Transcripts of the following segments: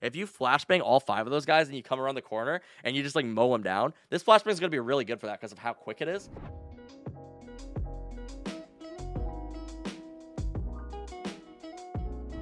If you flashbang all five of those guys and you come around the corner and you just like mow them down, this flashbang is going to be really good for that because of how quick it is.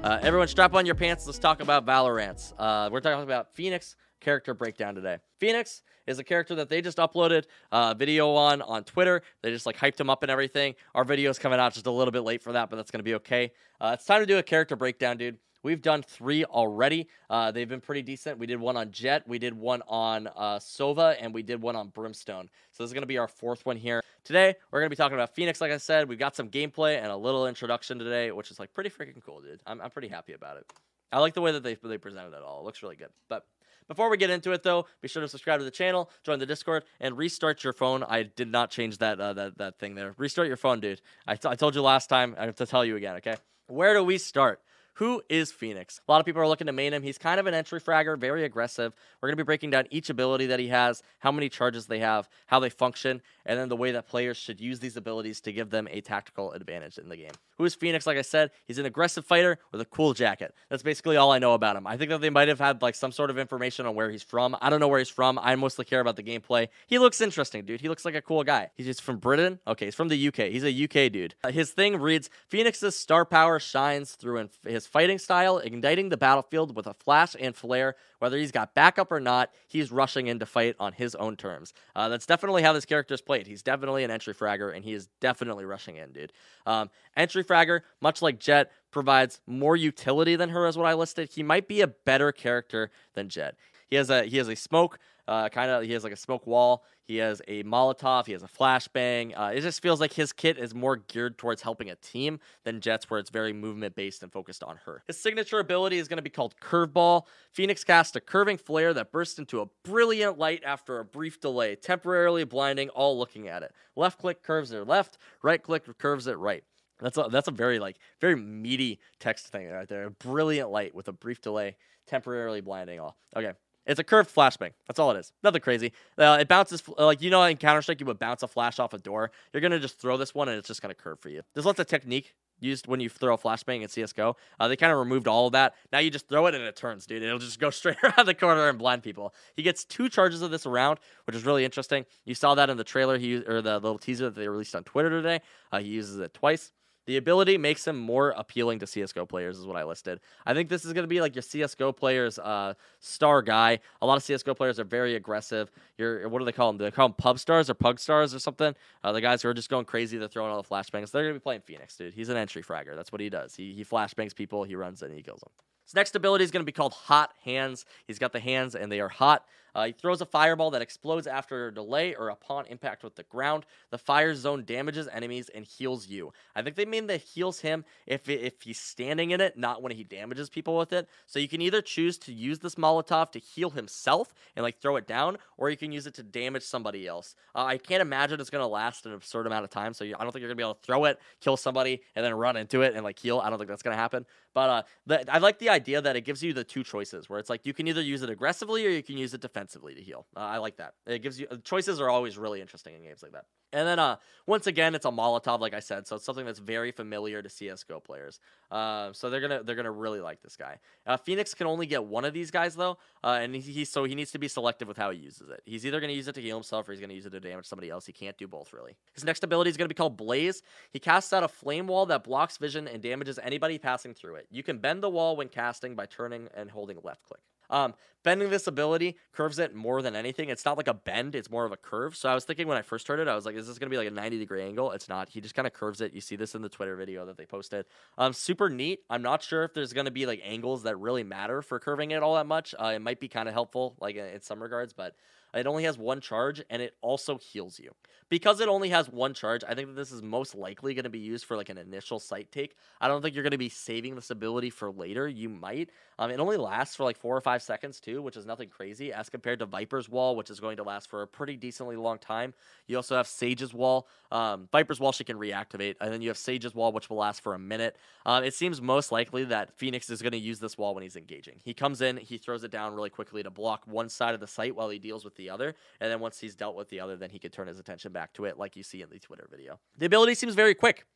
Uh, everyone, strap on your pants. Let's talk about Valorant. Uh, we're talking about Phoenix character breakdown today. Phoenix is a character that they just uploaded a video on on Twitter. They just like hyped him up and everything. Our video is coming out just a little bit late for that, but that's gonna be okay. Uh, it's time to do a character breakdown, dude. We've done three already. Uh, they've been pretty decent. We did one on Jett, we did one on uh, Sova, and we did one on Brimstone. So this is going to be our fourth one here. Today, we're going to be talking about Phoenix, like I said. We've got some gameplay and a little introduction today, which is like pretty freaking cool, dude. I'm, I'm pretty happy about it. I like the way that they, they presented it all. It looks really good. But before we get into it, though, be sure to subscribe to the channel, join the Discord, and restart your phone. I did not change that uh, that that thing there. Restart your phone, dude. I, t- I told you last time. I have to tell you again. Okay. Where do we start? Who is Phoenix? A lot of people are looking to main him. He's kind of an entry fragger, very aggressive. We're going to be breaking down each ability that he has, how many charges they have, how they function, and then the way that players should use these abilities to give them a tactical advantage in the game. Who is Phoenix? Like I said, he's an aggressive fighter with a cool jacket. That's basically all I know about him. I think that they might have had like some sort of information on where he's from. I don't know where he's from. I mostly care about the gameplay. He looks interesting, dude. He looks like a cool guy. He's just from Britain. Okay, he's from the UK. He's a UK dude. Uh, his thing reads Phoenix's star power shines through in his fighting style, igniting the battlefield with a flash and flare. Whether he's got backup or not, he's rushing in to fight on his own terms. Uh, that's definitely how this character is played. He's definitely an entry fragger, and he is definitely rushing in, dude. Um, entry fragger, much like Jett, provides more utility than her, as what I listed. He might be a better character than Jett. He has a he has a smoke, uh, kind of he has like a smoke wall. He has a Molotov. He has a flashbang. Uh, it just feels like his kit is more geared towards helping a team than Jett's, where it's very movement based and focused on her. His signature ability is going to be called Curveball. Phoenix casts a curving flare that bursts into a brilliant light after a brief delay, temporarily blinding all looking at it. Left click curves it left, right click curves it right. That's a that's a very like very meaty text thing right there. A brilliant light with a brief delay, temporarily blinding all. Okay. It's a curved flashbang. That's all it is. Nothing crazy. Uh, it bounces like you know in Counter Strike you would bounce a flash off a door. You're gonna just throw this one and it's just gonna curve for you. There's lots of technique used when you throw a flashbang in CS:GO. Uh, they kind of removed all of that. Now you just throw it and it turns, dude. It'll just go straight around the corner and blind people. He gets two charges of this around, which is really interesting. You saw that in the trailer he or the little teaser that they released on Twitter today. Uh, he uses it twice. The ability makes him more appealing to CSGO players, is what I listed. I think this is going to be like your CSGO players' uh, star guy. A lot of CSGO players are very aggressive. You're, what do they call them? Do they call them pub stars or pug stars or something? Uh, the guys who are just going crazy, they're throwing all the flashbangs. They're going to be playing Phoenix, dude. He's an entry fragger. That's what he does. He, he flashbangs people, he runs and he kills them. His next ability is going to be called Hot Hands. He's got the hands, and they are hot. Uh, he throws a fireball that explodes after a delay or upon impact with the ground. The fire zone damages enemies and heals you. I think they mean that heals him if if he's standing in it, not when he damages people with it. So you can either choose to use this Molotov to heal himself and like throw it down, or you can use it to damage somebody else. Uh, I can't imagine it's gonna last an absurd amount of time. So you, I don't think you're gonna be able to throw it, kill somebody, and then run into it and like heal. I don't think that's gonna happen. But uh, the, I like the idea that it gives you the two choices, where it's like you can either use it aggressively or you can use it defensively to heal. Uh, I like that. It gives you choices are always really interesting in games like that. And then uh, once again, it's a Molotov, like I said, so it's something that's very familiar to CS:GO players. Uh, so they're gonna they're gonna really like this guy. Uh, Phoenix can only get one of these guys though, uh, and he, he so he needs to be selective with how he uses it. He's either gonna use it to heal himself or he's gonna use it to damage somebody else. He can't do both really. His next ability is gonna be called Blaze. He casts out a flame wall that blocks vision and damages anybody passing through it. You can bend the wall when casting by turning and holding left click. Um, bending this ability curves it more than anything. It's not like a bend, it's more of a curve. So I was thinking when I first heard it, I was like, is this going to be like a 90 degree angle? It's not. He just kind of curves it. You see this in the Twitter video that they posted. Um, super neat. I'm not sure if there's going to be like angles that really matter for curving it all that much. Uh, it might be kind of helpful, like in some regards, but it only has one charge and it also heals you. Because it only has one charge, I think that this is most likely going to be used for like an initial site take. I don't think you're going to be saving this ability for later. You might. Um, it only lasts for like four or five seconds too, which is nothing crazy as compared to Viper's Wall, which is going to last for a pretty decently long time. You also have Sage's Wall. Um, Viper's Wall she can reactivate, and then you have Sage's Wall, which will last for a minute. Um, it seems most likely that Phoenix is going to use this wall when he's engaging. He comes in, he throws it down really quickly to block one side of the site while he deals with the other, and then once he's dealt with the other, then he could turn his attention back to it, like you see in the Twitter video. The ability seems very quick.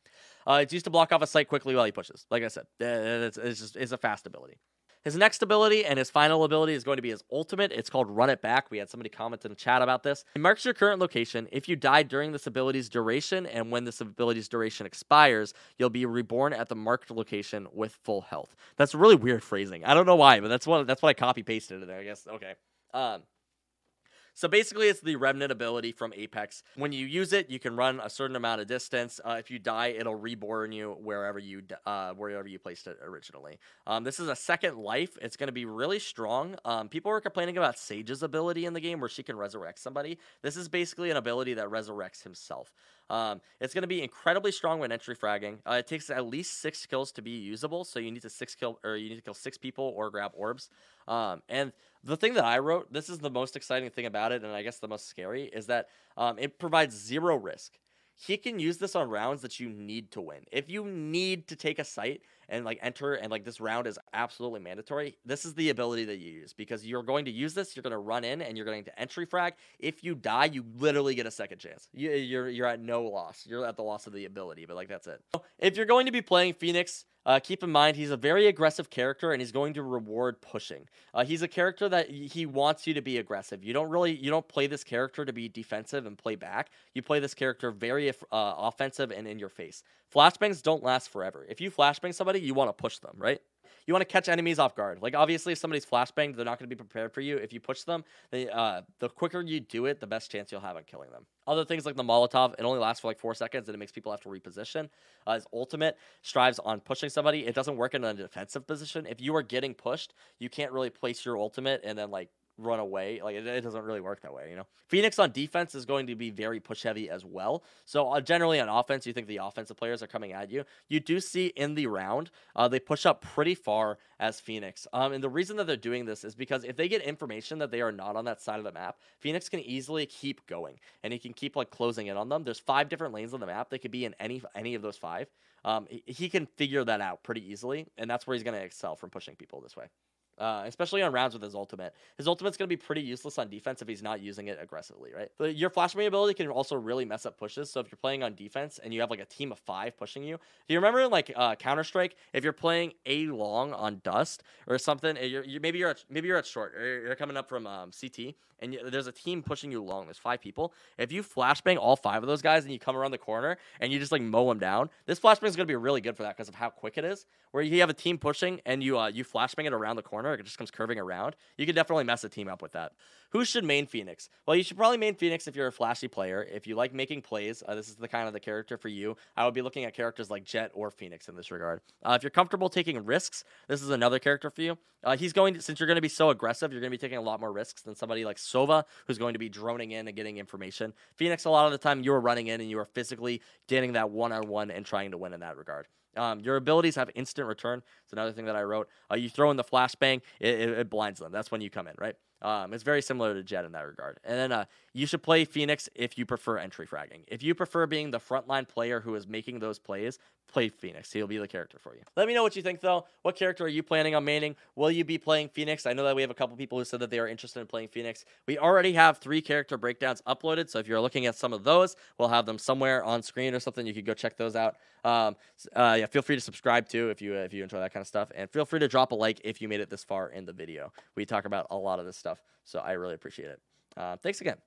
Uh, it's used to block off a site quickly while he pushes. Like I said, uh, it's, it's just it's a fast ability. His next ability and his final ability is going to be his ultimate. It's called Run It Back. We had somebody comment in the chat about this. It marks your current location. If you die during this ability's duration and when this ability's duration expires, you'll be reborn at the marked location with full health. That's really weird phrasing. I don't know why, but that's what that's what I copy pasted in there. I guess okay. Um, so basically, it's the Revenant ability from Apex. When you use it, you can run a certain amount of distance. Uh, if you die, it'll reborn you wherever you uh, wherever you placed it originally. Um, this is a second life. It's going to be really strong. Um, people were complaining about Sage's ability in the game where she can resurrect somebody. This is basically an ability that resurrects himself. Um, it's going to be incredibly strong when entry fragging. Uh, it takes at least six kills to be usable, so you need to six kill or you need to kill six people or grab orbs. Um, and the thing that I wrote, this is the most exciting thing about it, and I guess the most scary, is that um, it provides zero risk. He can use this on rounds that you need to win. If you need to take a site, and like enter and like this round is absolutely mandatory, this is the ability that you use because you're going to use this. You're going to run in and you're going to entry frag. If you die, you literally get a second chance. You, you're you're at no loss. You're at the loss of the ability, but like that's it. If you're going to be playing Phoenix, uh, keep in mind he's a very aggressive character and he's going to reward pushing. Uh, he's a character that he wants you to be aggressive. You don't really you don't play this character to be defensive and play back. You play this character very uh, offensive and in your face. Flashbangs don't last forever. If you flashbang somebody, you want to push them, right? You want to catch enemies off guard. Like obviously, if somebody's flashbanged, they're not going to be prepared for you. If you push them, they, uh, the quicker you do it, the best chance you'll have on killing them. Other things like the Molotov, it only lasts for like four seconds, and it makes people have to reposition. Uh, his ultimate strives on pushing somebody. It doesn't work in a defensive position. If you are getting pushed, you can't really place your ultimate and then like run away. Like it, it, doesn't really work that way, you know. Phoenix on defense is going to be very push heavy as well. So uh, generally on offense, you think the offensive players are coming at you. You do see in the round, uh, they push up pretty far as Phoenix. Um, and the reason that they're doing this is because if they get information that they are not on that side of the map, Phoenix can easily keep going and he can keep like closing in on them. There's five different lanes on the map. They could be in any any of those five. Um, he, he can figure that out pretty easily, and that's where he's going to excel from pushing people this way uh, especially on rounds with his ultimate. His ultimate's going to be pretty useless on defense if he's not using it aggressively, right? Your flashbang ability can also really mess up pushes. So if you're playing on defense and you have like a team of five pushing you, do you remember like uh, Counter Strike? If you're playing a long on Dust or something, you're, you're, maybe you're at, maybe you're at short. Or you're coming up from um, CT and you, there's a team pushing you long. There's five people. If you flashbang all five of those guys and you come around the corner and you just like mow them down, this flashbang is going to be really good for that because of how quick it is. Where you have a team pushing and you uh, you flashbang it around the corner, it just comes curving around. You can definitely mess a team up with that. Who should main Phoenix? Well, you should probably main Phoenix if you're a flashy player. If you like making plays, uh, this is the kind of the character for you. I would be looking at characters like Jett or Phoenix in this regard. Uh, if you're comfortable taking risks, this is another character for you. Uh, he's going to, since you're going to be so aggressive, you're going to be taking a lot more risks than somebody like Sova, who's going to be droning in and getting information. Phoenix, a lot of the time, you are running in and you are physically getting that one on one and trying to win in that regard. Um, your abilities have instant return. It's another thing that I wrote. Uh, you throw in the flashbang, it, it, it, blinds them. That's when you come in, right? Um, it's very similar to Jett in that regard. And then uh, you should play Phoenix if you prefer entry fragging. If you prefer being the frontline player who is making those plays, play Phoenix. He'll be the character for you. Let me know what you think, though. What character are you planning on maining? Will you be playing Phoenix? I know that we have a couple people who said that they are interested in playing Phoenix. We already have three character breakdowns uploaded, so if you're looking at some of those, we'll have them somewhere on screen or something. You could go check those out. Um, uh, yeah, feel free to subscribe too if you if you enjoy that kind of stuff, and feel free to drop a like if you made it this far in the video. We talk about a lot of this stuff, so I really appreciate it. Uh, thanks again.